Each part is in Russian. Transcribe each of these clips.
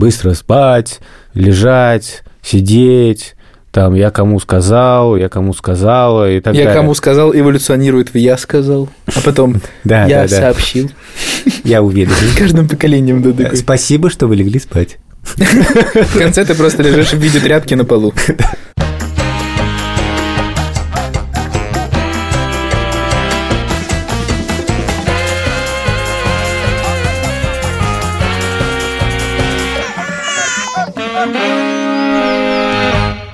быстро спать, лежать, сидеть, там я кому сказал, я кому сказала и так я далее. кому сказал эволюционирует в я сказал, а потом я сообщил. Я уверен. С каждым поколением да. Спасибо, что вы легли спать. В конце ты просто лежишь в виде тряпки на полу.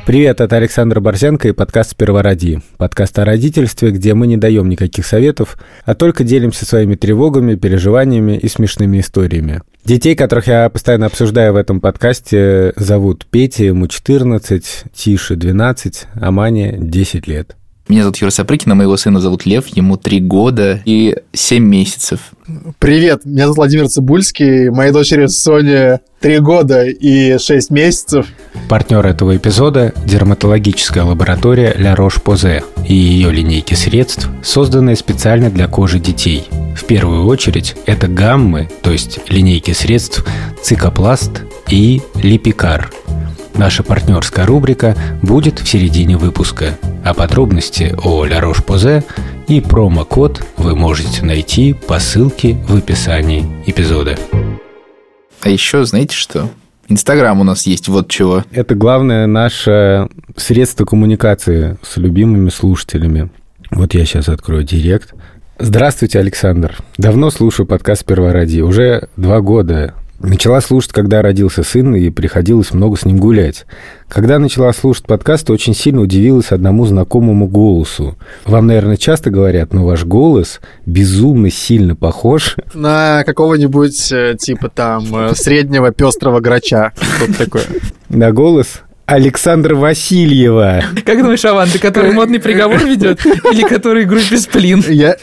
Привет, это Александр Борзенко и подкаст «Сперва роди». Подкаст о родительстве, где мы не даем никаких советов, а только делимся своими тревогами, переживаниями и смешными историями. Детей, которых я постоянно обсуждаю в этом подкасте, зовут Петя, ему 14, Тише 12, а Мане 10 лет. Меня зовут Юра Сапрыкин, а моего сына зовут Лев, ему 3 года и 7 месяцев. Привет, меня зовут Владимир Цибульский, моей дочери Соне 3 года и 6 месяцев. Партнер этого эпизода – дерматологическая лаборатория Ля Рош-Позе и ее линейки средств, созданные специально для кожи детей. В первую очередь это гаммы, то есть линейки средств Цикопласт и Липикар. Наша партнерская рубрика будет в середине выпуска, а подробности о Ля Рош-Позе и промокод вы можете найти по ссылке в описании эпизода. А еще, знаете что? Инстаграм у нас есть вот чего. Это главное наше средство коммуникации с любимыми слушателями. Вот я сейчас открою директ. Здравствуйте, Александр. Давно слушаю подкаст «Сперва ради». Уже два года. Начала слушать, когда родился сын, и приходилось много с ним гулять. Когда начала слушать подкаст, очень сильно удивилась одному знакомому голосу. Вам, наверное, часто говорят, но ваш голос безумно сильно похож На какого-нибудь э, типа там э, среднего пестрого грача. Что-то такое. на голос Александра Васильева. Как думаешь, Аван, ты который модный приговор ведет или который группе сплин? Я,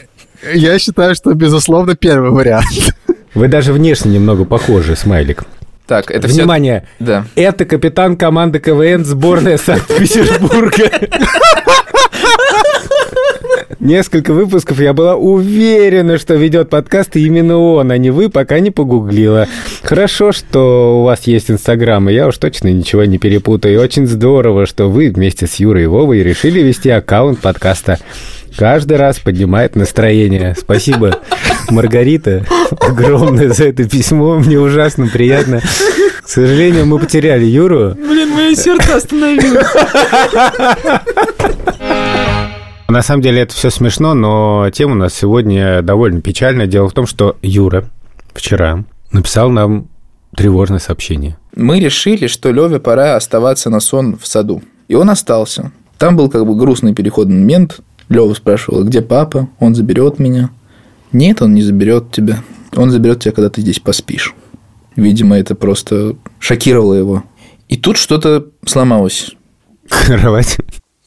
я считаю, что, безусловно, первый вариант. Вы даже внешне немного похожи, смайлик. Так, это все... Внимание! Да. Это капитан команды КВН сборная Санкт-Петербурга. Несколько выпусков я была уверена, что ведет подкасты именно он, а не вы, пока не погуглила. Хорошо, что у вас есть Инстаграм, и я уж точно ничего не перепутаю. И очень здорово, что вы вместе с Юрой и Вовой решили вести аккаунт подкаста. Каждый раз поднимает настроение. Спасибо, Маргарита, огромное за это письмо. Мне ужасно приятно. К сожалению, мы потеряли Юру. Блин, мое сердце остановилось. На самом деле это все смешно, но тема у нас сегодня довольно печальная. Дело в том, что Юра вчера написал нам тревожное сообщение. Мы решили, что Леве пора оставаться на сон в саду. И он остался. Там был как бы грустный переходный момент. Лева спрашивал, где папа? Он заберет меня. Нет, он не заберет тебя. Он заберет тебя, когда ты здесь поспишь. Видимо, это просто шокировало его. И тут что-то сломалось. Кровать.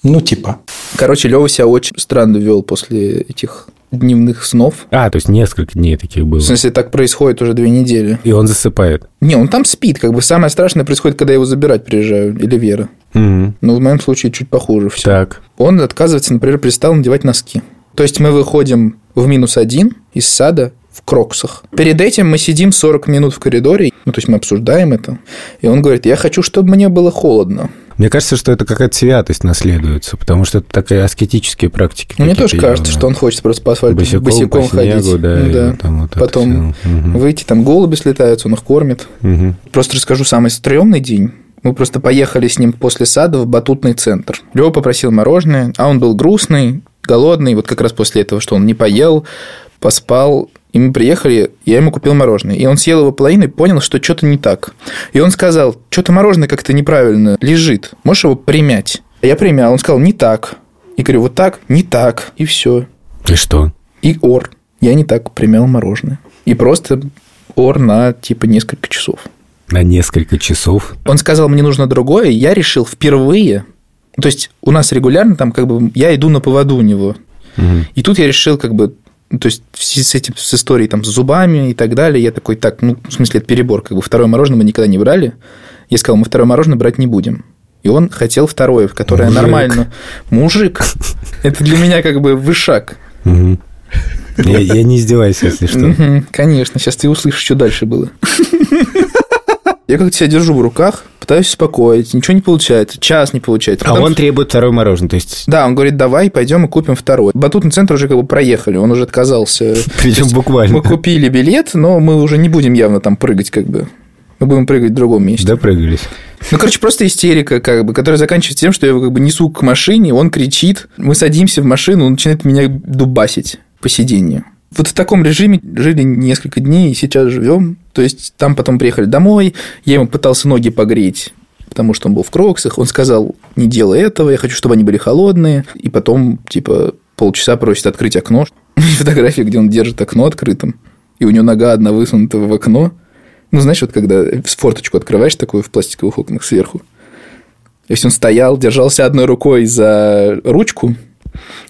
Ну, типа. Короче, Лева себя очень странно вел после этих дневных снов. А, то есть несколько дней таких было. В смысле, так происходит уже две недели. И он засыпает. Не, он там спит. Как бы самое страшное происходит, когда я его забирать приезжаю. Или Вера. Мгм. Но в моем случае чуть похуже все. Так. Он отказывается, например, перестал надевать носки. То есть мы выходим в минус один из сада в кроксах. Перед этим мы сидим 40 минут в коридоре, ну, то есть мы обсуждаем это. И он говорит, я хочу, чтобы мне было холодно. Мне кажется, что это какая-то святость наследуется, потому что это такие аскетические практики. Мне тоже кажется, явно. что он хочет просто по асфальту Босиком, босиком, по снегу, ходить. да, Ну да. там вот Потом. Мгм. выйти, там голуби слетаются, он их кормит. Мгм. Просто расскажу самый стрёмный день. Мы просто поехали с ним после сада в батутный центр. Лева попросил мороженое, а он был грустный, голодный. Вот как раз после этого, что он не поел, поспал. И мы приехали, я ему купил мороженое. И он съел его половину и понял, что что-то не так. И он сказал, что-то мороженое как-то неправильно лежит. Можешь его примять? А я примял. Он сказал, не так. И говорю, вот так, не так. И все. И что? И ор. Я не так примял мороженое. И просто ор на типа несколько часов. На несколько часов. Он сказал, мне нужно другое, я решил впервые, то есть у нас регулярно там как бы я иду на поводу у него, Мгм. и тут я решил как бы, ну, то есть с этим, с историей там с зубами и так далее, я такой, так, ну, в смысле, это перебор, как бы второе мороженое мы никогда не брали, я сказал, мы второе мороженое брать не будем. И он хотел второе, которое Мужик. нормально. Мужик. Это для меня как бы вышаг. Я, я не издеваюсь, если что. Конечно, сейчас ты услышишь, что дальше было. Я как-то себя держу в руках, пытаюсь успокоить, ничего не получается, час не получается. А Потом- он требует второе мороженое, то есть... Да, он говорит, давай пойдем и купим второй. Батутный центр уже как бы проехали, он уже отказался. Причем буквально. Мы купили билет, но мы уже не будем явно там прыгать как бы. Мы будем прыгать в другом месте. Допрыгались. Ну, короче, просто истерика, как бы, которая заканчивается тем, что я его как бы несу к машине, он кричит, мы садимся в машину, он начинает меня дубасить по сиденью. Вот в таком режиме жили несколько дней, и сейчас живем. То есть там потом приехали домой, я ему пытался ноги погреть, потому что он был в кроксах. Он сказал, не делай этого, я хочу, чтобы они были холодные. И потом, типа, полчаса просит открыть окно. Фотография, где он держит окно открытым, и у него нога одна высунута в окно. Ну, знаешь, вот когда форточку открываешь такую в пластиковых окнах сверху. То есть он стоял, держался одной рукой за ручку,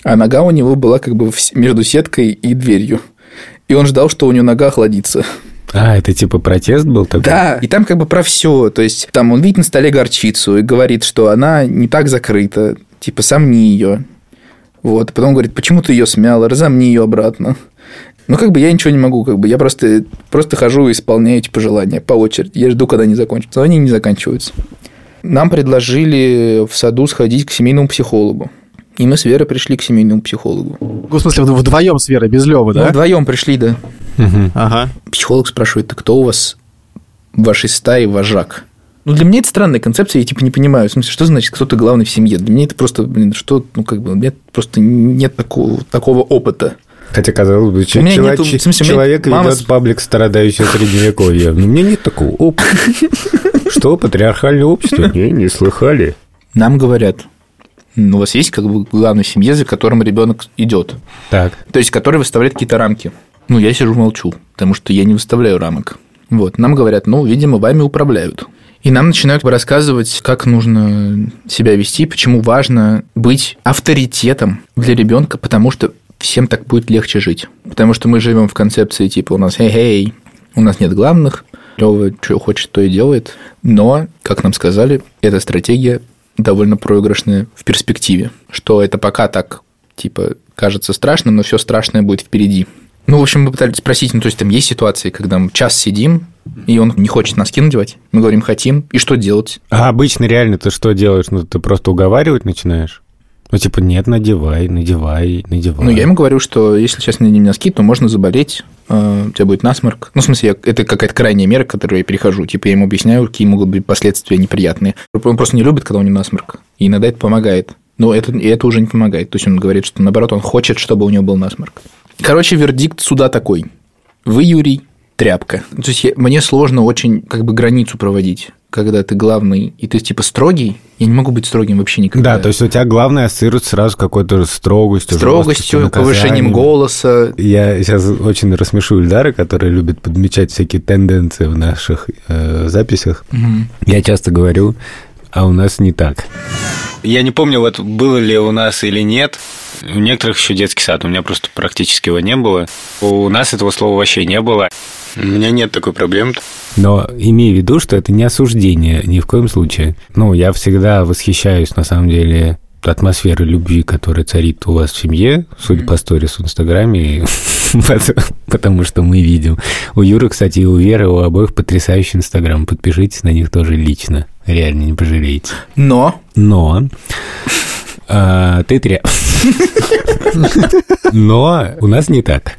а нога у него была как бы между сеткой и дверью. И он ждал, что у него нога охладится. А, это типа протест был такой? Да, и там как бы про все. То есть там он видит на столе горчицу и говорит, что она не так закрыта. Типа, сомни ее. Вот. Потом говорит, почему ты ее смял, разомни ее обратно. Ну, как бы я ничего не могу, как бы я просто, просто хожу и исполняю эти пожелания по очереди. Я жду, когда они закончатся. Они не заканчиваются. Нам предложили в саду сходить к семейному психологу. И мы с Верой пришли к семейному психологу. В смысле, вд- вдвоем с Верой, без Левы, Мы да? вдвоем пришли, да. Мгм. Ага. Психолог спрашивает, а кто у вас в вашей стае вожак? Ну, для меня это странная концепция, я типа не понимаю. В смысле, что значит кто-то главный в семье? Для меня это просто, блин, что, ну, как бы, у меня просто нет такого, такого опыта. Хотя, казалось бы, че- У меня чело- нету- смысле, у меня человек мама ведет с- паблик страдающего средневековья. Но у меня нет такого опыта. Что, патриархальное общество? Не, не слыхали. Нам говорят, ну, у вас есть как бы главный в семье, за которым ребенок идет. Так, То есть, который выставляет какие-то рамки. Ну, я сижу молчу, потому что я не выставляю рамок. Вот, нам говорят, ну, видимо, вами управляют. И нам начинают рассказывать, как нужно себя вести, почему важно быть авторитетом для ребенка, потому что всем так будет легче жить. Потому что мы живем в концепции типа у нас эй-эй, у нас нет главных, Лёва что хочет, то и делает. Но, как нам сказали, эта стратегия довольно проигрышная в перспективе. Что это пока так, типа, кажется страшным, но все страшное будет впереди. Ну, в общем, мы пытались спросить, ну, то есть там есть ситуации, когда мы час сидим, и он не хочет носки надевать. Мы говорим, хотим, и что делать? А обычно реально ты что делаешь? Ну, ты просто уговаривать начинаешь? Ну, типа, нет, надевай, надевай, надевай. Ну, я ему говорю, что если сейчас не наденем носки, то можно заболеть, э, у тебя будет насморк. Ну, в смысле, я- это какая-то крайняя мера, к которой я перехожу. Типа, я ему объясняю, какие могут быть последствия неприятные. Он просто не любит, когда у него насморк. И иногда это помогает. Но это, это уже не помогает. То есть, он говорит, что, наоборот, он хочет, чтобы у него был насморк. Короче, вердикт суда такой. Вы, Юрий, тряпка. То есть, я- мне сложно очень как бы границу проводить, когда ты главный, и ты типа строгий. Я не могу быть строгим вообще никогда. Да, то есть у тебя главное ассоциируется сразу какой-то строгостью, строгостью, повышением голоса, Я сейчас очень рассмешу Ильдара, который любит подмечать всякие тенденции в наших э, записях. Я часто говорю, а у нас не так. Я не помню, вот было ли у нас или нет. У некоторых еще детский сад, у меня просто практически его не было. У нас этого слова вообще не было. У меня нет такой проблемы. Но имей в виду, что это не осуждение ни в коем случае. Ну, я всегда восхищаюсь, на самом деле, атмосферой любви, которая царит у вас в семье, судя по сторис в Инстаграме, потому- потому что мы видим. У Юры, кстати, и у Веры, у обоих потрясающий Инстаграм. Подпишитесь на них тоже лично. Реально не пожалеете. но Но а, ты тря... Но у нас не так.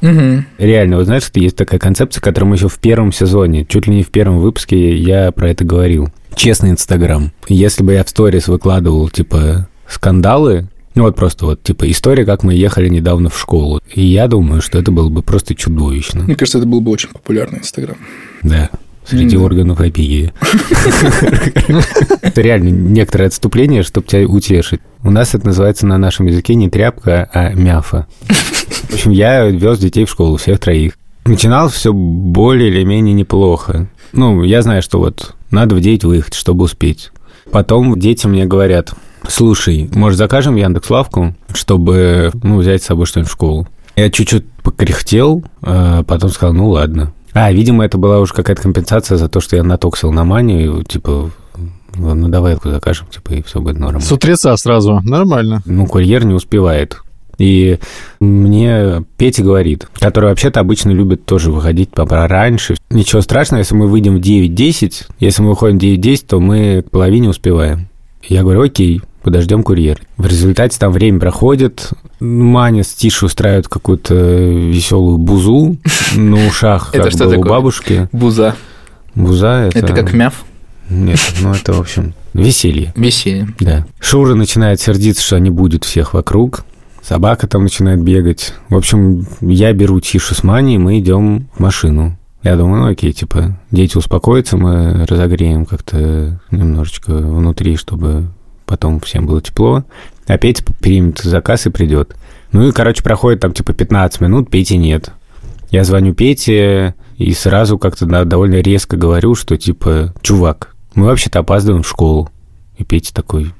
Реально, вот знаешь, что есть такая концепция, которую мы еще в первом сезоне, чуть ли не в первом выпуске я про это говорил. Честный Инстаграм. Если бы я в сторис выкладывал, типа, скандалы, ну вот просто вот, типа, история, как мы ехали недавно в школу. И я думаю, что это было бы просто чудовищно. Мне кажется, это был бы очень популярный Инстаграм. Да. Среди органов опеки. Это реально некоторое отступление, чтобы тебя утешить. У нас это называется на нашем языке не тряпка, а мяфа. В общем, я вез детей в школу, всех троих. Начиналось все более или менее неплохо. Ну, я знаю, что вот надо в 9 выехать, чтобы успеть. Потом дети мне говорят, слушай, может, закажем Яндекс.Лавку, чтобы ну, взять с собой что-нибудь в школу. Я чуть-чуть покряхтел, а потом сказал, ну ладно. А, видимо, это была уже какая-то компенсация за то, что я натоксил на манию, типа, ну давай закажем, типа, и все будет норм. С утреца сразу. Нормально. Ну, курьер не успевает. И мне Петя говорит, который вообще-то обычно любит тоже выходить раньше. Ничего страшного, если мы выйдем в 9-10. Если мы выходим в 9-10, то мы к половине успеваем. Я говорю, окей, подождем курьер. В результате там время проходит, Маня с Тишей устраивают какую-то веселую бузу на ушах, как что бы у бабушки. Буза. Буза это... Это как мяв. Нет, ну это, в общем, веселье. Веселье. Да. Шура начинает сердиться, что они будут всех вокруг. Собака там начинает бегать. В общем, я беру Тишу с Маней, мы идем в машину. Я думаю, ну окей, типа, дети успокоятся, мы разогреем как-то немножечко внутри, чтобы потом всем было тепло. А Петя примет заказ и придет. Ну и, короче, проходит там типа 15 минут, Пети нет. Я звоню Пете и сразу как-то довольно резко говорю, что типа, чувак, мы вообще-то опаздываем в школу. И Петя такой,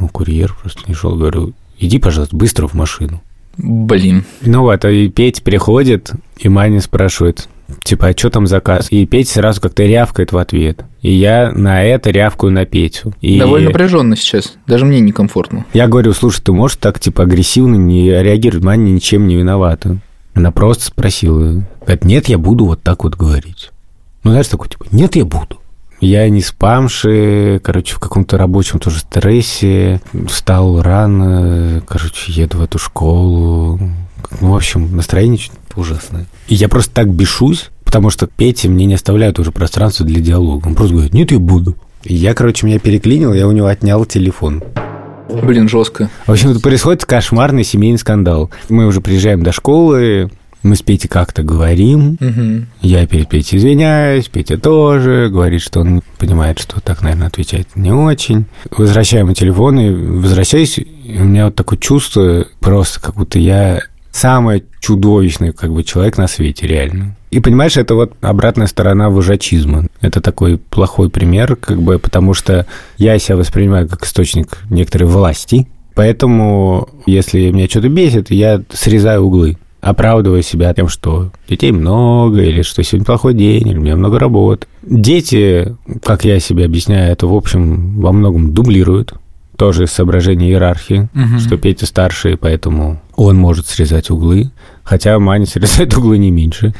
ну, курьер просто не шел. Говорю, иди, пожалуйста, быстро в машину. Блин. Ну вот, и Петя приходит, и Маня спрашивает, типа, а что там заказ? И Петя сразу как-то рявкает в ответ. И я на это рявкаю на Петю. И Довольно напряженно сейчас. Даже мне некомфортно. я говорю, слушай, ты можешь так, типа, агрессивно не реагировать? Маня ничем не виновата. Она просто спросила. Говорит, нет, я буду вот так вот говорить. Ну, знаешь, такой, типа, нет, я буду. Я не спамши, короче, в каком-то рабочем тоже стрессе. Встал рано, короче, еду в эту школу. Ну, в общем, настроение ужасное. И я просто так бешусь, потому что Петя мне не оставляет уже пространства для диалога. Он просто говорит, нет, я буду. И я, короче, меня переклинил, я у него отнял телефон. Блин, жестко. В общем, тут происходит кошмарный семейный скандал. Мы уже приезжаем до школы, мы с Петей как-то говорим, Мгм. я перед Петей извиняюсь, Петя тоже говорит, что он понимает, что так, наверное, отвечать не очень. Возвращаем телефон и возвращаюсь, и у меня вот такое чувство, просто как будто я самый чудовищный как бы человек на свете, реально. И понимаешь, это вот обратная сторона вожачизма. Это такой плохой пример, как бы, потому что я себя воспринимаю как источник некоторой власти, поэтому если меня что-то бесит, я срезаю углы оправдывая себя тем, что детей много, или что сегодня плохой день, или у меня много работы. Дети, как я себе объясняю, это, в общем, во многом дублируют. Тоже из соображения иерархии, Мгм. что Петя старше, и поэтому он может срезать углы, хотя Маня срезает углы не меньше.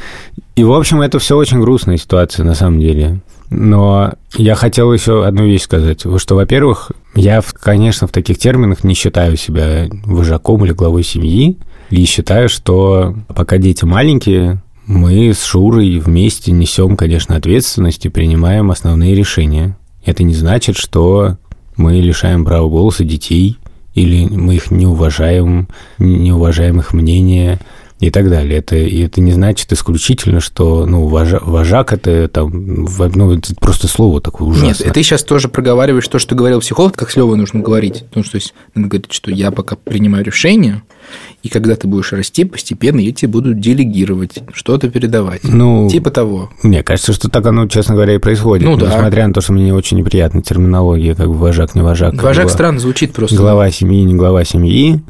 И, в общем, это все очень грустная ситуация на самом деле. Но я хотел еще одну вещь сказать, что, во-первых, я, конечно, в таких терминах не считаю себя вожаком или главой семьи, и считаю, что пока дети маленькие, мы с Шурой вместе несем, конечно, ответственность и принимаем основные решения. Это не значит, что мы лишаем права голоса детей, или мы их не уважаем, не уважаем их мнение и так далее. Это, и это не значит исключительно, что ну, вожа- вожак это там, ну, это просто слово такое ужасное. Нет, ты сейчас тоже проговариваешь то, что говорил психолог, как с Левой нужно говорить. Потому что то есть, надо говорить, что я пока принимаю решение, и когда ты будешь расти, постепенно я тебе буду делегировать, что-то передавать. Ну, Типа того. Мне кажется, что так оно, честно говоря, и происходит. Ну да. Несмотря на то, что мне не очень неприятна терминология, как бы вожак, не вожак. Вожак бы странно звучит просто. Глава семьи, не глава семьи.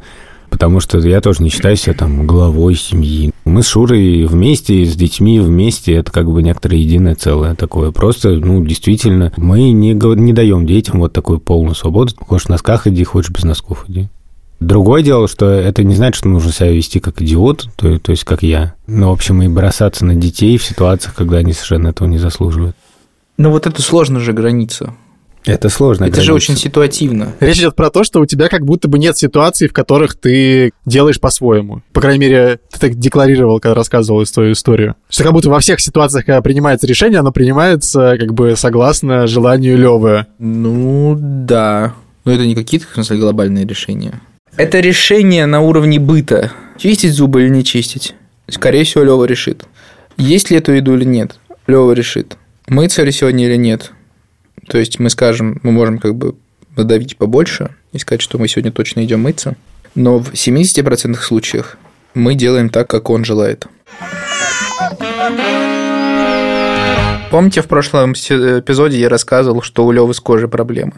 Потому что я тоже не считаю себя там главой семьи. Мы с Шурой вместе, с детьми вместе, это как бы некоторое единое целое такое. Просто, ну, действительно, мы не, не даем детям вот такую полную свободу. Хочешь в носках иди, хочешь без носков иди. Другое дело, что это не значит, что нужно себя вести как идиот, то, то есть как я. Но, в общем, и бросаться на детей в ситуациях, когда они совершенно этого не заслуживают. Но вот это сложно же граница. Это сложно. Это же очень ситуативно. Речь идет про то, что у тебя как будто бы нет ситуаций, в которых ты делаешь по-своему. По крайней мере, ты так декларировал, когда рассказывал свою историю. Что как будто во всех ситуациях, когда принимается решение, оно принимается как бы согласно желанию Левы. Ну, да. Но это не какие-то, в смысле, глобальные решения. Это решение на уровне быта. Чистить зубы или не чистить? Скорее всего, Лева решит. Есть ли эту еду или нет? Лева решит. Мыться ли сегодня или нет? То есть мы скажем, мы можем как бы надавить побольше и сказать, что мы сегодня точно идем мыться. Но в 70% случаях мы делаем так, как он желает. Помните, в прошлом эпизоде я рассказывал, что у Левы с кожей проблемы?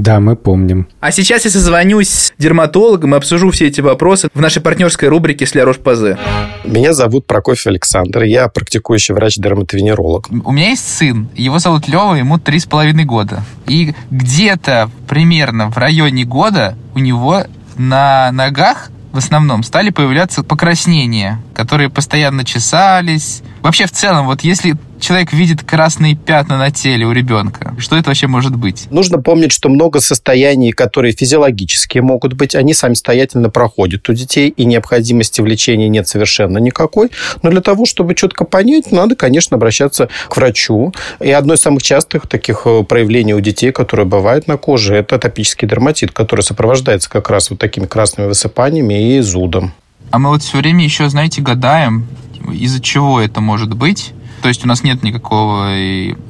Да, мы помним. А сейчас я созвонюсь с дерматологом и обсужу все эти вопросы в нашей партнерской рубрике «С Рош-Пазе». Меня зовут Прокофьев Александр, я практикующий врач-дерматовенеролог. У меня есть сын, его зовут Лева, ему три с половиной года. И где-то примерно в районе года у него на ногах в основном стали появляться покраснения, которые постоянно чесались. Вообще, в целом, вот если человек видит красные пятна на теле у ребенка, что это вообще может быть? Нужно помнить, что много состояний, которые физиологические могут быть, они самостоятельно проходят у детей, и необходимости в лечении нет совершенно никакой. Но для того, чтобы четко понять, надо, конечно, обращаться к врачу. И одно из самых частых таких э, проявлений у детей, которые бывают на коже, это атопический дерматит, который сопровождается как раз вот такими красными высыпаниями и зудом. А мы вот все время еще, знаете, гадаем, из-за чего это может быть. То есть у нас нет никакого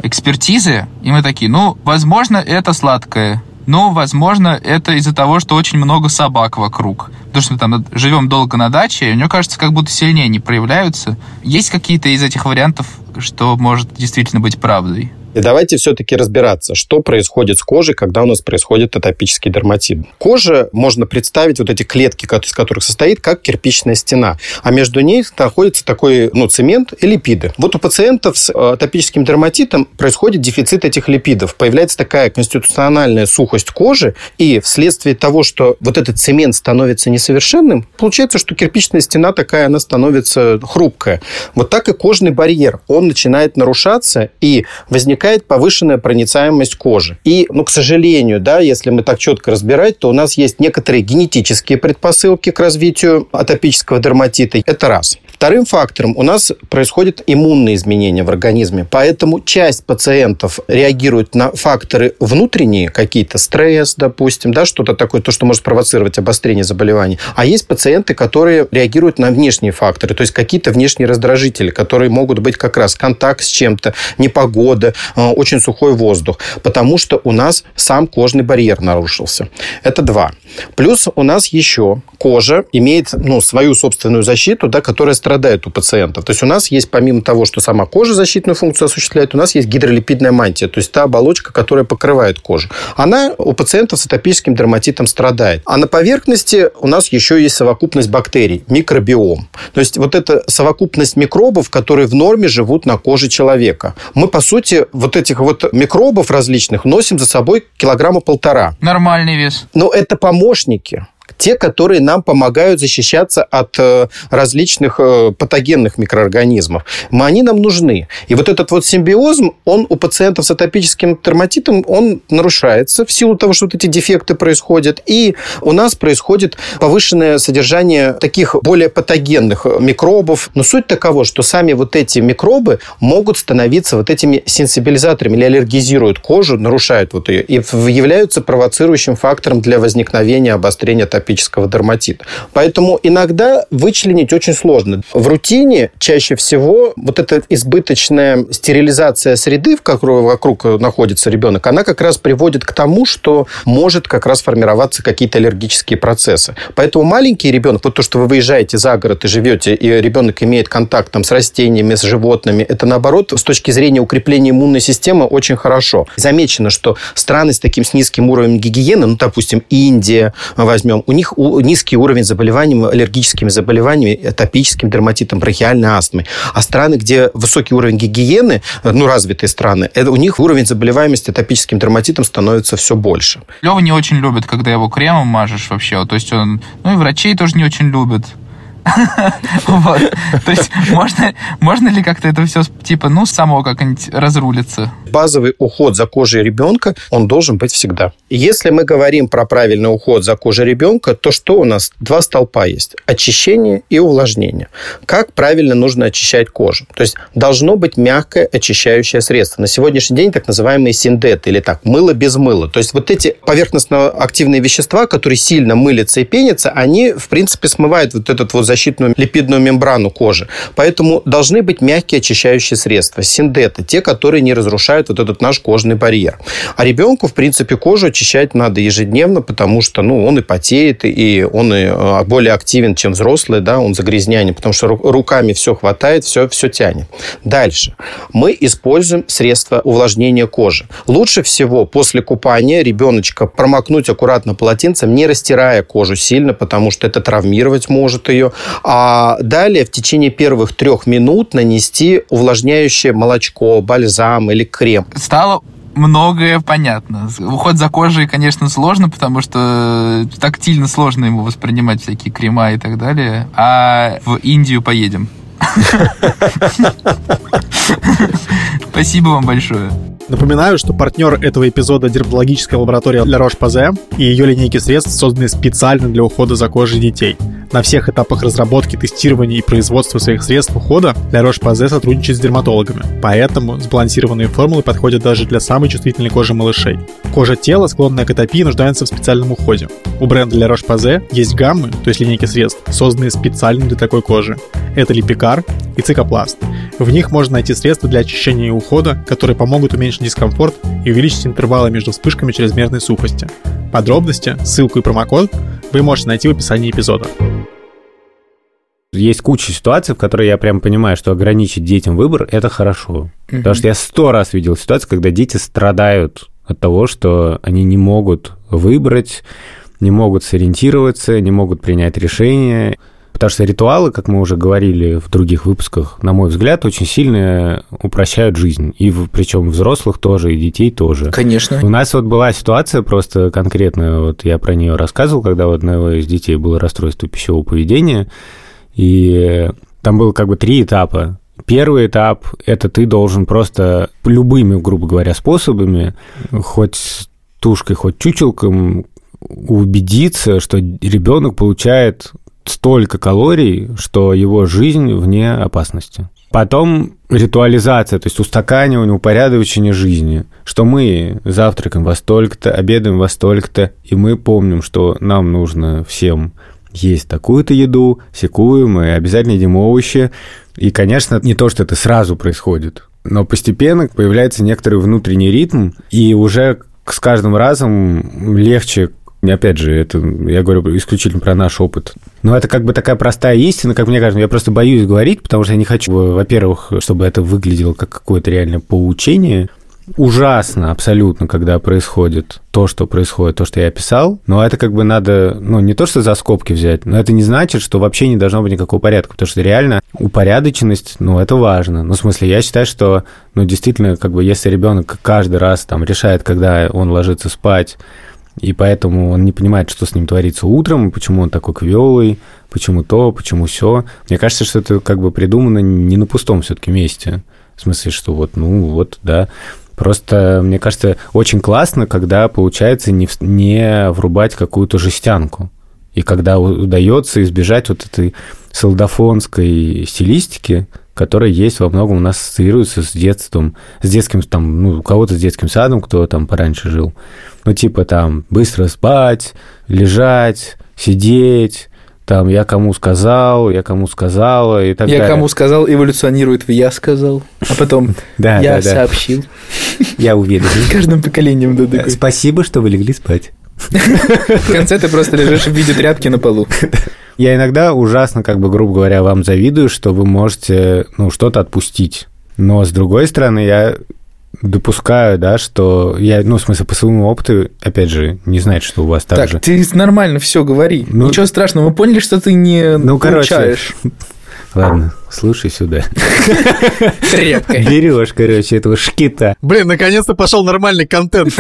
экспертизы, и мы такие, ну, возможно, это сладкое, но, возможно, это из-за того, что очень много собак вокруг. Потому что мы там живем долго на даче, и мне кажется, как будто сильнее не проявляются. Есть какие-то из этих вариантов, что может действительно быть правдой? И давайте все-таки разбираться, что происходит с кожей, когда у нас происходит атопический дерматит. Кожа можно представить вот эти клетки, из которых состоит, как кирпичная стена. А между ней находится такой ну, цемент и липиды. Вот у пациентов с э, атопическим дерматитом происходит дефицит этих липидов. Появляется такая конституциональная сухость кожи, и вследствие того, что вот этот цемент становится несовершенным, получается, что кирпичная стена такая, она становится хрупкая. Вот так и кожный барьер. Он начинает нарушаться, и возникает возникает повышенная проницаемость кожи. И, ну, к сожалению, да, если мы так четко разбирать, то у нас есть некоторые генетические предпосылки к развитию атопического дерматита. Это раз. Вторым фактором у нас происходят иммунные изменения в организме. Поэтому часть пациентов реагирует на факторы внутренние, какие-то стресс, допустим, да, что-то такое, то, что может провоцировать обострение заболеваний. А есть пациенты, которые реагируют на внешние факторы, то есть какие-то внешние раздражители, которые могут быть как раз контакт с чем-то, непогода, э, очень сухой воздух, потому что у нас сам кожный барьер нарушился. Это два. Плюс у нас еще кожа имеет ну, свою собственную защиту, да, которая страдает у пациентов. То есть у нас есть, помимо того, что сама кожа защитную функцию осуществляет, у нас есть гидролипидная мантия, то есть та оболочка, которая покрывает кожу. Она у пациентов с атопическим дерматитом страдает. А на поверхности у нас еще есть совокупность бактерий, микробиом. То есть вот эта совокупность микробов, которые в норме живут на коже человека. Мы, по сути, вот этих вот микробов различных носим за собой килограмма полтора. Нормальный вес. Но это помощники те, которые нам помогают защищаться от э, различных э, патогенных микроорганизмов. Мы, они нам нужны. И вот этот вот симбиоз, он у пациентов с атопическим дерматитом, он нарушается в силу того, что вот эти дефекты происходят. И у нас происходит повышенное содержание таких более патогенных микробов. Но суть такова, что сами вот эти микробы могут становиться вот этими сенсибилизаторами или аллергизируют кожу, нарушают вот ее, и являются провоцирующим фактором для возникновения обострения атопического атопического дерматита. Поэтому иногда вычленить очень сложно. В рутине чаще всего вот эта избыточная стерилизация среды, в которой вокруг находится ребенок, она как раз приводит к тому, что может как раз формироваться какие-то аллергические процессы. Поэтому маленький ребенок, вот то, что вы выезжаете за город и живете, и ребенок имеет контакт там, с растениями, с животными, это наоборот с точки зрения укрепления иммунной системы очень хорошо. Замечено, что страны с таким с низким уровнем гигиены, ну, допустим, Индия возьмем, у них низкий уровень заболеваний аллергическими заболеваниями, атопическим дерматитом, бронхиальной астмой. А страны, где высокий уровень гигиены, ну, развитые страны, это, у них уровень заболеваемости атопическим дерматитом становится все больше. Лева не очень любит, когда его кремом мажешь вообще. То есть он, ну и врачей тоже не очень любят. Вот. То есть можно, можно ли как-то это все, типа, ну, само как-нибудь разрулиться? Базовый уход за кожей ребенка, он должен быть всегда. Если мы говорим про правильный уход за кожей ребенка, то что у нас? Два столпа есть. Очищение и увлажнение. Как правильно нужно очищать кожу? То есть должно быть мягкое очищающее средство. На сегодняшний день так называемые синдеты, или так, мыло без мыла. То есть вот эти поверхностно-активные вещества, которые сильно мылятся и пенятся, они, в принципе, смывают вот этот вот защитную липидную мембрану кожи. Поэтому должны быть мягкие очищающие средства, синдеты, те, которые не разрушают вот этот наш кожный барьер. А ребенку, в принципе, кожу очищать надо ежедневно, потому что ну, он и потеет, и он и э, более активен, чем взрослый, да, он загрязняние, потому что руками все хватает, все, все тянет. Дальше. Мы используем средства увлажнения кожи. Лучше всего после купания ребеночка промокнуть аккуратно полотенцем, не растирая кожу сильно, потому что это травмировать может ее. А далее в течение первых трех минут нанести увлажняющее молочко, бальзам или крем. Стало многое понятно. Уход за кожей, конечно, сложно, потому что тактильно сложно ему воспринимать всякие крема и так далее. А в Индию поедем. Спасибо вам большое. Напоминаю, что партнер этого эпизода – дерматологическая лаборатория La Roche-Posay и ее линейки средств созданы специально для ухода за кожей детей. На всех этапах разработки, тестирования и производства своих средств ухода La Roche-Posay сотрудничает с дерматологами, поэтому сбалансированные формулы подходят даже для самой чувствительной кожи малышей. Кожа тела, склонная к атопии, нуждается в специальном уходе. У бренда La Roche-Posay есть гаммы, то есть линейки средств, созданные специально для такой кожи. Это липикар и цикопласт. В них можно найти средства для очищения и ухода, которые помогут уменьшить дискомфорт и увеличить интервалы между вспышками чрезмерной сухости. Подробности, ссылку и промокод вы можете найти в описании эпизода. Есть куча ситуаций, в которые я прям понимаю, что ограничить детям выбор – это хорошо. Mm-hmm. Потому что я сто раз видел ситуацию, когда дети страдают от того, что они не могут выбрать, не могут сориентироваться, не могут принять решение. Потому что ритуалы, как мы уже говорили в других выпусках, на мой взгляд, очень сильно упрощают жизнь. И причем взрослых тоже, и детей тоже. Конечно. У нас вот была ситуация просто конкретно, вот я про нее рассказывал, когда у одного из детей было расстройство пищевого поведения, и там было как бы три этапа. Первый этап – это ты должен просто любыми, грубо говоря, способами, хоть тушкой, хоть чучелком, убедиться, что ребенок получает столько калорий, что его жизнь вне опасности. Потом ритуализация, то есть устаканивание, упорядочение жизни, что мы завтракаем во столько-то, обедаем во столько-то, и мы помним, что нам нужно всем есть такую-то еду, секую, мы обязательно едим овощи. И, конечно, не то, что это сразу происходит, но постепенно появляется некоторый внутренний ритм, и уже с каждым разом легче Опять же, это я говорю исключительно про наш опыт. Но это как бы такая простая истина, как мне кажется. Я просто боюсь говорить, потому что я не хочу, во-первых, чтобы это выглядело как какое-то реальное поучение. Ужасно абсолютно, когда происходит то, что происходит, то, что я описал. Но это как бы надо, ну, не то, что за скобки взять, но это не значит, что вообще не должно быть никакого порядка, потому что реально упорядоченность, ну, это важно. Ну, в смысле, я считаю, что, ну, действительно, как бы, если ребенок каждый раз там решает, когда он ложится спать, и поэтому он не понимает, что с ним творится утром, почему он такой квелый, почему то, почему все. Мне кажется, что это как бы придумано не на пустом все-таки месте. В смысле, что вот, ну, вот, да. Просто, мне кажется, очень классно, когда получается не, не врубать какую-то жестянку. И когда удается избежать вот этой солдафонской стилистики, которая есть во многом у нас ассоциируется с детством, с детским, там, ну, у кого-то с детским садом, кто там пораньше жил. Ну, типа там быстро спать, лежать, сидеть, там я кому сказал, я кому сказала и так я далее. Я кому сказал эволюционирует в я сказал, а потом я сообщил. Я уверен. Каждым поколением да, Спасибо, что вы легли спать. В конце ты просто лежишь в виде тряпки на полу. Я иногда ужасно, как бы, грубо говоря, вам завидую, что вы можете, ну, что-то отпустить. Но, с другой стороны, я допускаю, да, что я, ну, в смысле, по своему опыту, опять же, не знает, что у вас так, так же. ты нормально все говори. Ну, Ничего страшного, мы поняли, что ты не ну, получаешь. Короче, Ладно, слушай сюда. Тряпкой. Берешь, короче, этого шкита. Блин, наконец-то пошел нормальный контент.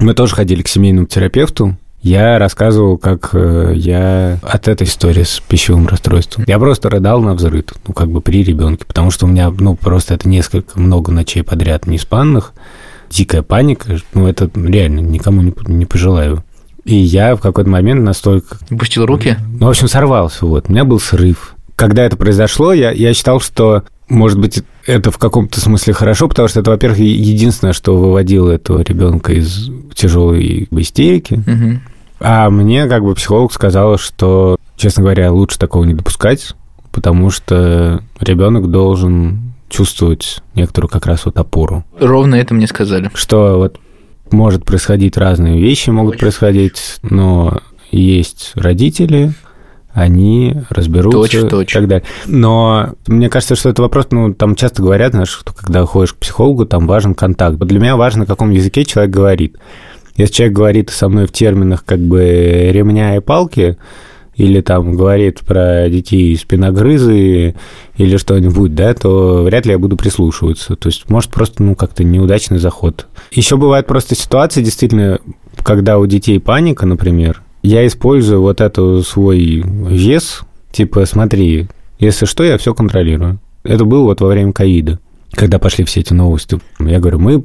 Мы тоже ходили к семейному терапевту. Я рассказывал, как э, я от этой истории с пищевым расстройством. Я просто рыдал на взрыв, ну, как бы при ребенке, потому что у меня, ну, просто это несколько, много ночей подряд неспанных, дикая паника, ну, это реально никому не, не пожелаю. И я в какой-то момент настолько... Пустил руки? Ну, в общем, сорвался, вот. У меня был срыв. Когда это произошло, я, я считал, что может быть, это в каком-то смысле хорошо, потому что это, во-первых, единственное, что выводило этого ребенка из тяжелой истерики. Угу. А мне как бы психолог сказала, что, честно говоря, лучше такого не допускать, потому что ребенок должен чувствовать некоторую как раз вот опору. Ровно это мне сказали. Что вот может происходить разные вещи, могут происходить, но есть родители, они разберутся точно, точно. и так далее. Но мне кажется, что это вопрос, ну, там часто говорят, знаешь, что когда ходишь к психологу, там важен контакт. Для меня важно, на каком языке человек говорит. Если человек говорит со мной в терминах как бы ремня и палки, или там говорит про детей спиногрызы или что-нибудь, да, то вряд ли я буду прислушиваться. То есть, может, просто, ну, как-то неудачный заход. Еще бывают просто ситуации, действительно, когда у детей паника, например, я использую вот эту свой вес, типа, смотри, если что, я все контролирую. Это было вот во время ковида, когда пошли все эти новости. Я говорю, мы,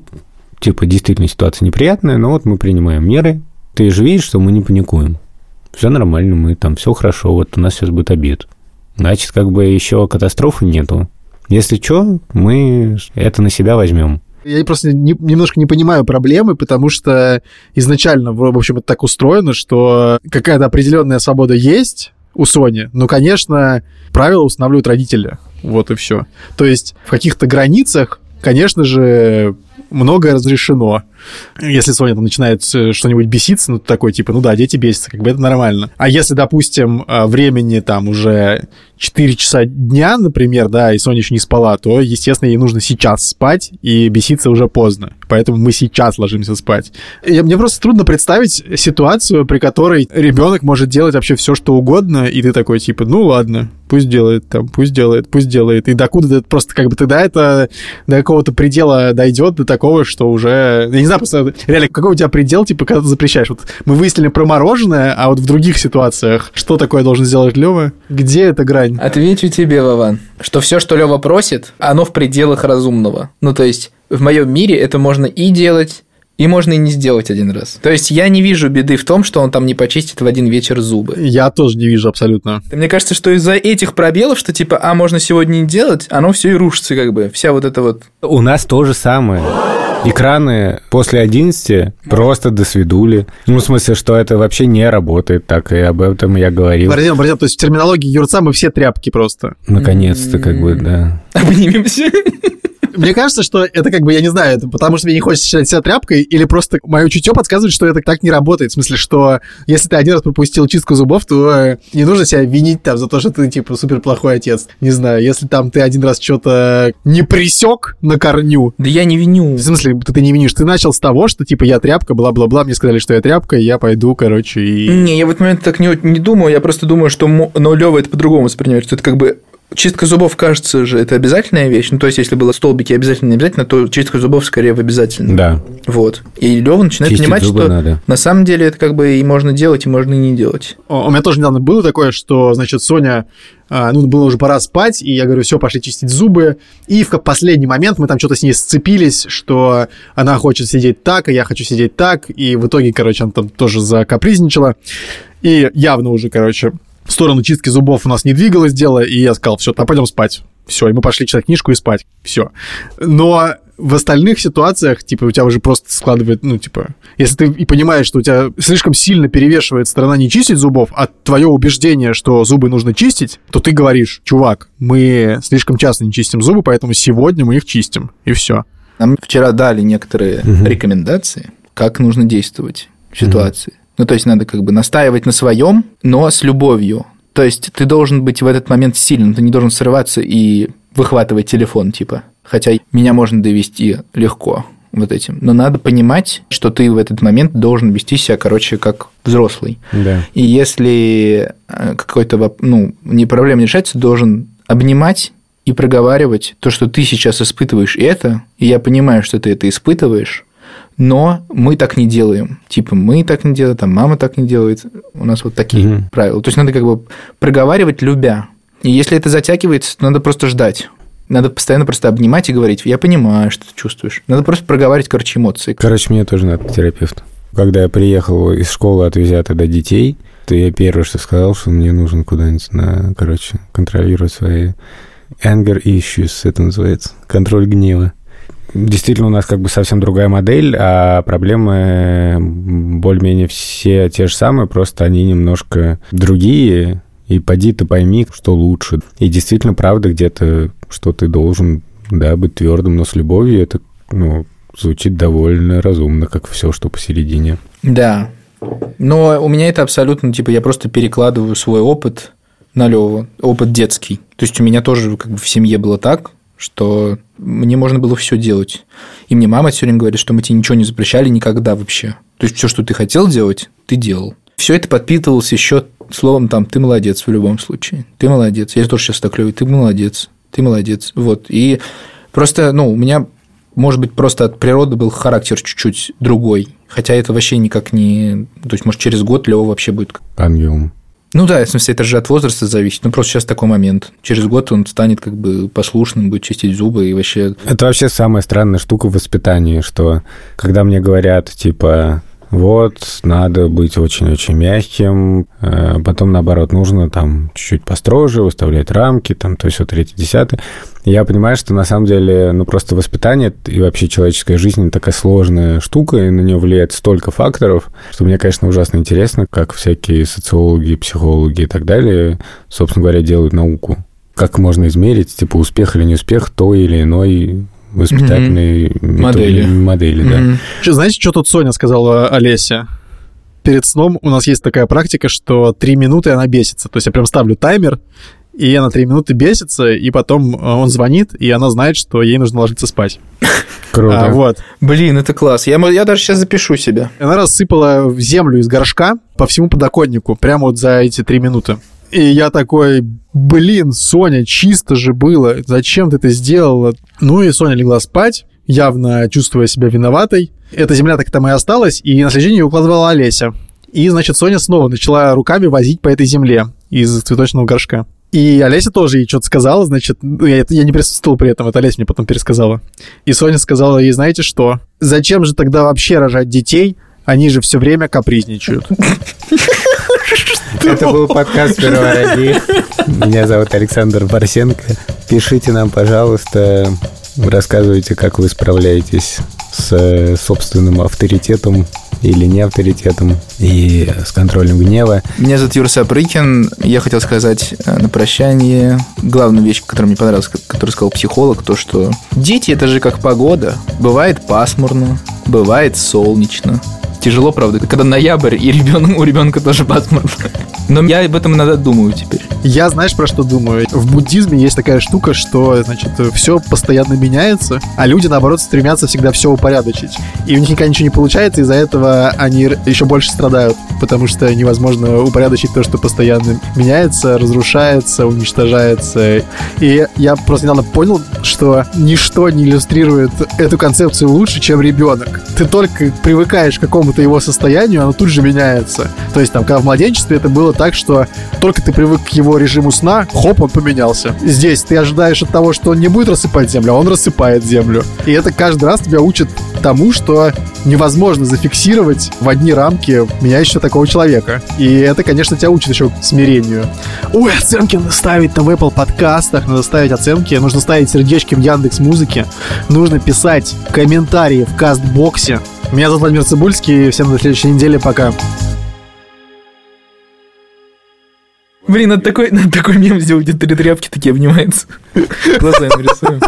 типа, действительно ситуация неприятная, но вот мы принимаем меры. Ты же видишь, что мы не паникуем. Все нормально, мы там, все хорошо, вот у нас сейчас будет обед. Значит, как бы еще катастрофы нету. Если что, мы это на себя возьмем. Я просто не, немножко не понимаю проблемы, потому что изначально, в общем, это так устроено, что какая-то определенная свобода есть у Sony, но, конечно, правила устанавливают родители. Вот и все. То есть в каких-то границах, конечно же, многое разрешено. Если Соня там начинает что-нибудь беситься, ну, такой, типа, ну да, дети бесятся, как бы это нормально. А если, допустим, а, времени там уже 4 часа дня, например, да, и Соня еще не спала, то, естественно, ей нужно сейчас спать, и беситься уже поздно. Поэтому мы сейчас ложимся спать. И мне просто трудно представить ситуацию, при которой ребенок может делать вообще все, что угодно, и ты такой, типа, ну ладно, пусть делает там, пусть делает, пусть делает. И докуда это просто как бы тогда это до какого-то предела дойдет, до такого, что уже... Я не знаю, просто реально, какой у тебя предел, типа, когда ты запрещаешь? Вот мы выяснили про мороженое, а вот в других ситуациях что такое должен сделать Лева? Где эта грань? Отвечу тебе, Вован, что все, что Лева просит, оно в пределах разумного. Ну, то есть, в моем мире это можно и делать, и можно и не сделать один раз. То есть я не вижу беды в том, что он там не почистит в один вечер зубы. Я тоже не вижу абсолютно. Мне кажется, что из-за этих пробелов, что типа, а, можно сегодня не делать, оно все и рушится как бы. Вся вот эта вот... У нас то же самое. Экраны после 11 просто до свидули. Ну, в смысле, что это вообще не работает так, и об этом я говорил. Борзен, Борзен, то есть в терминологии Юрца мы все тряпки просто. Наконец-то, как бы, да. Обнимемся. Мне кажется, что это как бы, я не знаю, это потому что мне не хочется считать себя тряпкой, или просто мое чутье подсказывает, что это так не работает. В смысле, что если ты один раз пропустил чистку зубов, то э, не нужно себя винить там за то, что ты, типа, супер плохой отец. Не знаю, если там ты один раз что-то не присек на корню. Да я не виню. В смысле, ты, ты не винишь? Ты начал с того, что, типа, я тряпка, бла-бла-бла, мне сказали, что я тряпка, и я пойду, короче, и... Не, я в этот момент так не, не думаю, я просто думаю, что... Но это по-другому воспринимает, что это как бы Чистка зубов, кажется же, это обязательная вещь. Ну, то есть, если было столбики обязательно не обязательно, то чистка зубов скорее в обязательно. Да. Вот. И Лева начинает Чистить понимать, зубы что надо. на самом деле это как бы и можно делать, и можно и не делать. У меня тоже недавно было такое, что, значит, Соня, а, ну, было уже пора спать, и я говорю, все, пошли чистить зубы. И в последний момент мы там что-то с ней сцепились, что она хочет сидеть так, а я хочу сидеть так. И в итоге, короче, она там тоже закапризничала. И явно уже, короче, в сторону чистки зубов у нас не двигалось дело, и я сказал, все, а пойдем спать. Все, и мы пошли читать книжку и спать. Все. Но в остальных ситуациях, типа, у тебя уже просто складывает, ну, типа, если ты и понимаешь, что у тебя слишком сильно перевешивает сторона не чистить зубов, а твое убеждение, что зубы нужно чистить, то ты говоришь, чувак, мы слишком часто не чистим зубы, поэтому сегодня мы их чистим, и все. Нам вчера дали некоторые Мгм. рекомендации, как нужно действовать в ситуации. Ну, то есть, надо как бы настаивать на своем, но с любовью. То есть, ты должен быть в этот момент сильным, ты не должен срываться и выхватывать телефон, типа. Хотя меня можно довести легко вот этим. Но надо понимать, что ты в этот момент должен вести себя, короче, как взрослый. Да. И если э, какой-то ну, не проблема не решается, ты должен обнимать и проговаривать то, что ты сейчас испытываешь это, и я понимаю, что ты это испытываешь, но мы так не делаем. Типа, мы так не делаем, там мама так не делает. У нас вот такие Мгм. правила. То есть надо как бы проговаривать любя. И если это затягивается, то надо просто ждать. Надо постоянно просто обнимать и говорить, я понимаю, что ты чувствуешь. Надо просто проговаривать, короче, эмоции. Короче, мне тоже надо к терапевту. Когда я приехал из школы, отвезя тогда детей, то я первое, что сказал, что мне нужно куда-нибудь на, короче, контролировать свои anger issues, это называется, контроль гнева. Действительно, у нас как бы совсем другая модель, а проблемы более-менее все те же самые, просто они немножко другие, и поди ты пойми, что лучше. И действительно, правда, где-то, что ты должен, да, быть твердым, но с любовью это, ну, звучит довольно разумно, как все, что посередине. Да. Но у меня это абсолютно, типа, я просто перекладываю свой опыт на Леву, опыт детский. То есть у меня тоже как бы в семье было так, что мне можно было все делать. И мне мама все время говорит, что мы тебе ничего не запрещали никогда вообще. То есть все, что ты хотел делать, ты делал. все это подпитывалось еще словом там «ты молодец» в любом случае. Ты молодец. Я тоже сейчас так клевый. Ты молодец. Ты молодец. Вот. И просто, ну, у меня, может быть, просто от природы был характер чуть-чуть другой. Хотя это вообще никак не... То есть, может, через год Лева вообще будет... Ангелом. Ну да, в смысле, это же от возраста зависит. Ну, просто сейчас такой момент. Через год он станет как бы послушным, будет чистить зубы и вообще... Это вообще самая странная штука в воспитании, что когда мне говорят, типа, вот, надо быть очень-очень мягким, э, потом, наоборот, нужно там чуть-чуть построже, выставлять рамки, там, то есть вот третий, десятый. Я понимаю, что на самом деле, ну, просто воспитание и вообще человеческая жизнь такая сложная штука, и на нее влияет столько факторов, что мне, конечно, ужасно интересно, как всякие социологи, психологи и так далее, собственно говоря, делают науку. Как можно измерить, типа, успех или неуспех той или иной воспитательной mm-hmm. модели. модели да. Mm-hmm. Знаете, что тут Соня сказала Олесе? Перед сном у нас есть такая практика, что три минуты она бесится. То есть я прям ставлю таймер, и она три минуты бесится, и потом э, он звонит, и она знает, что ей нужно ложиться спать. Круто. А, вот. Блин, это класс. Я, я даже сейчас запишу себя. Она рассыпала в землю из горшка по всему подоконнику, прямо вот за эти три минуты. И я такой, блин, Соня, чисто же было, зачем ты это сделала? Ну и Соня легла спать, явно чувствуя себя виноватой. Эта земля так там и осталась, и на следующий день ее укладывала Олеся. И, значит, Соня снова начала руками возить по этой земле из цветочного горшка. И Олеся тоже ей что-то сказала, значит, ну, я, я не присутствовал при этом, это Олеся мне потом пересказала. И Соня сказала ей, знаете что, зачем же тогда вообще рожать детей? Они же все время капризничают. Это был подкаст «Первороди». Меня зовут Александр Барсенко. Пишите нам, пожалуйста, рассказывайте, как вы справляетесь с собственным авторитетом или не авторитетом и с контролем гнева. Меня зовут Юр Сапрыкин. Я хотел сказать э, на прощание главную вещь, которая мне понравилась, которую сказал психолог, то, что дети – это же как погода. Бывает пасмурно, бывает солнечно, Тяжело, правда, когда ноябрь, и ребенок, у ребенка тоже пасмурно. Но я об этом иногда думаю теперь. Я, знаешь, про что думаю? В буддизме есть такая штука, что, значит, все постоянно меняется, а люди, наоборот, стремятся всегда все упорядочить. И у них никогда ничего не получается, из-за этого они еще больше страдают, потому что невозможно упорядочить то, что постоянно меняется, разрушается, уничтожается. И я просто недавно понял, что ничто не иллюстрирует эту концепцию лучше, чем ребенок. Ты только привыкаешь к какому-то его состоянию, оно тут же меняется. То есть, там, когда в младенчестве это было так, что только ты привык к его режиму сна, хоп, он поменялся. Здесь ты ожидаешь от того, что он не будет рассыпать землю, а он рассыпает землю. И это каждый раз тебя учит тому, что невозможно зафиксировать в одни рамки меняющего такого человека. И это, конечно, тебя учит еще смирению. Ой, оценки надо ставить там в Apple подкастах, надо ставить оценки, нужно ставить сердечки в Яндекс Музыке, нужно писать комментарии в Кастбоксе. Меня зовут Владимир Цибульский, всем до следующей недели, пока. Блин, надо такой, надо такой мем сделать, где три тряпки такие обнимаются. Глазами рисуем.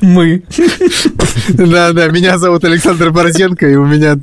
Мы. Да, да, меня зовут Александр Борзенко, и у меня...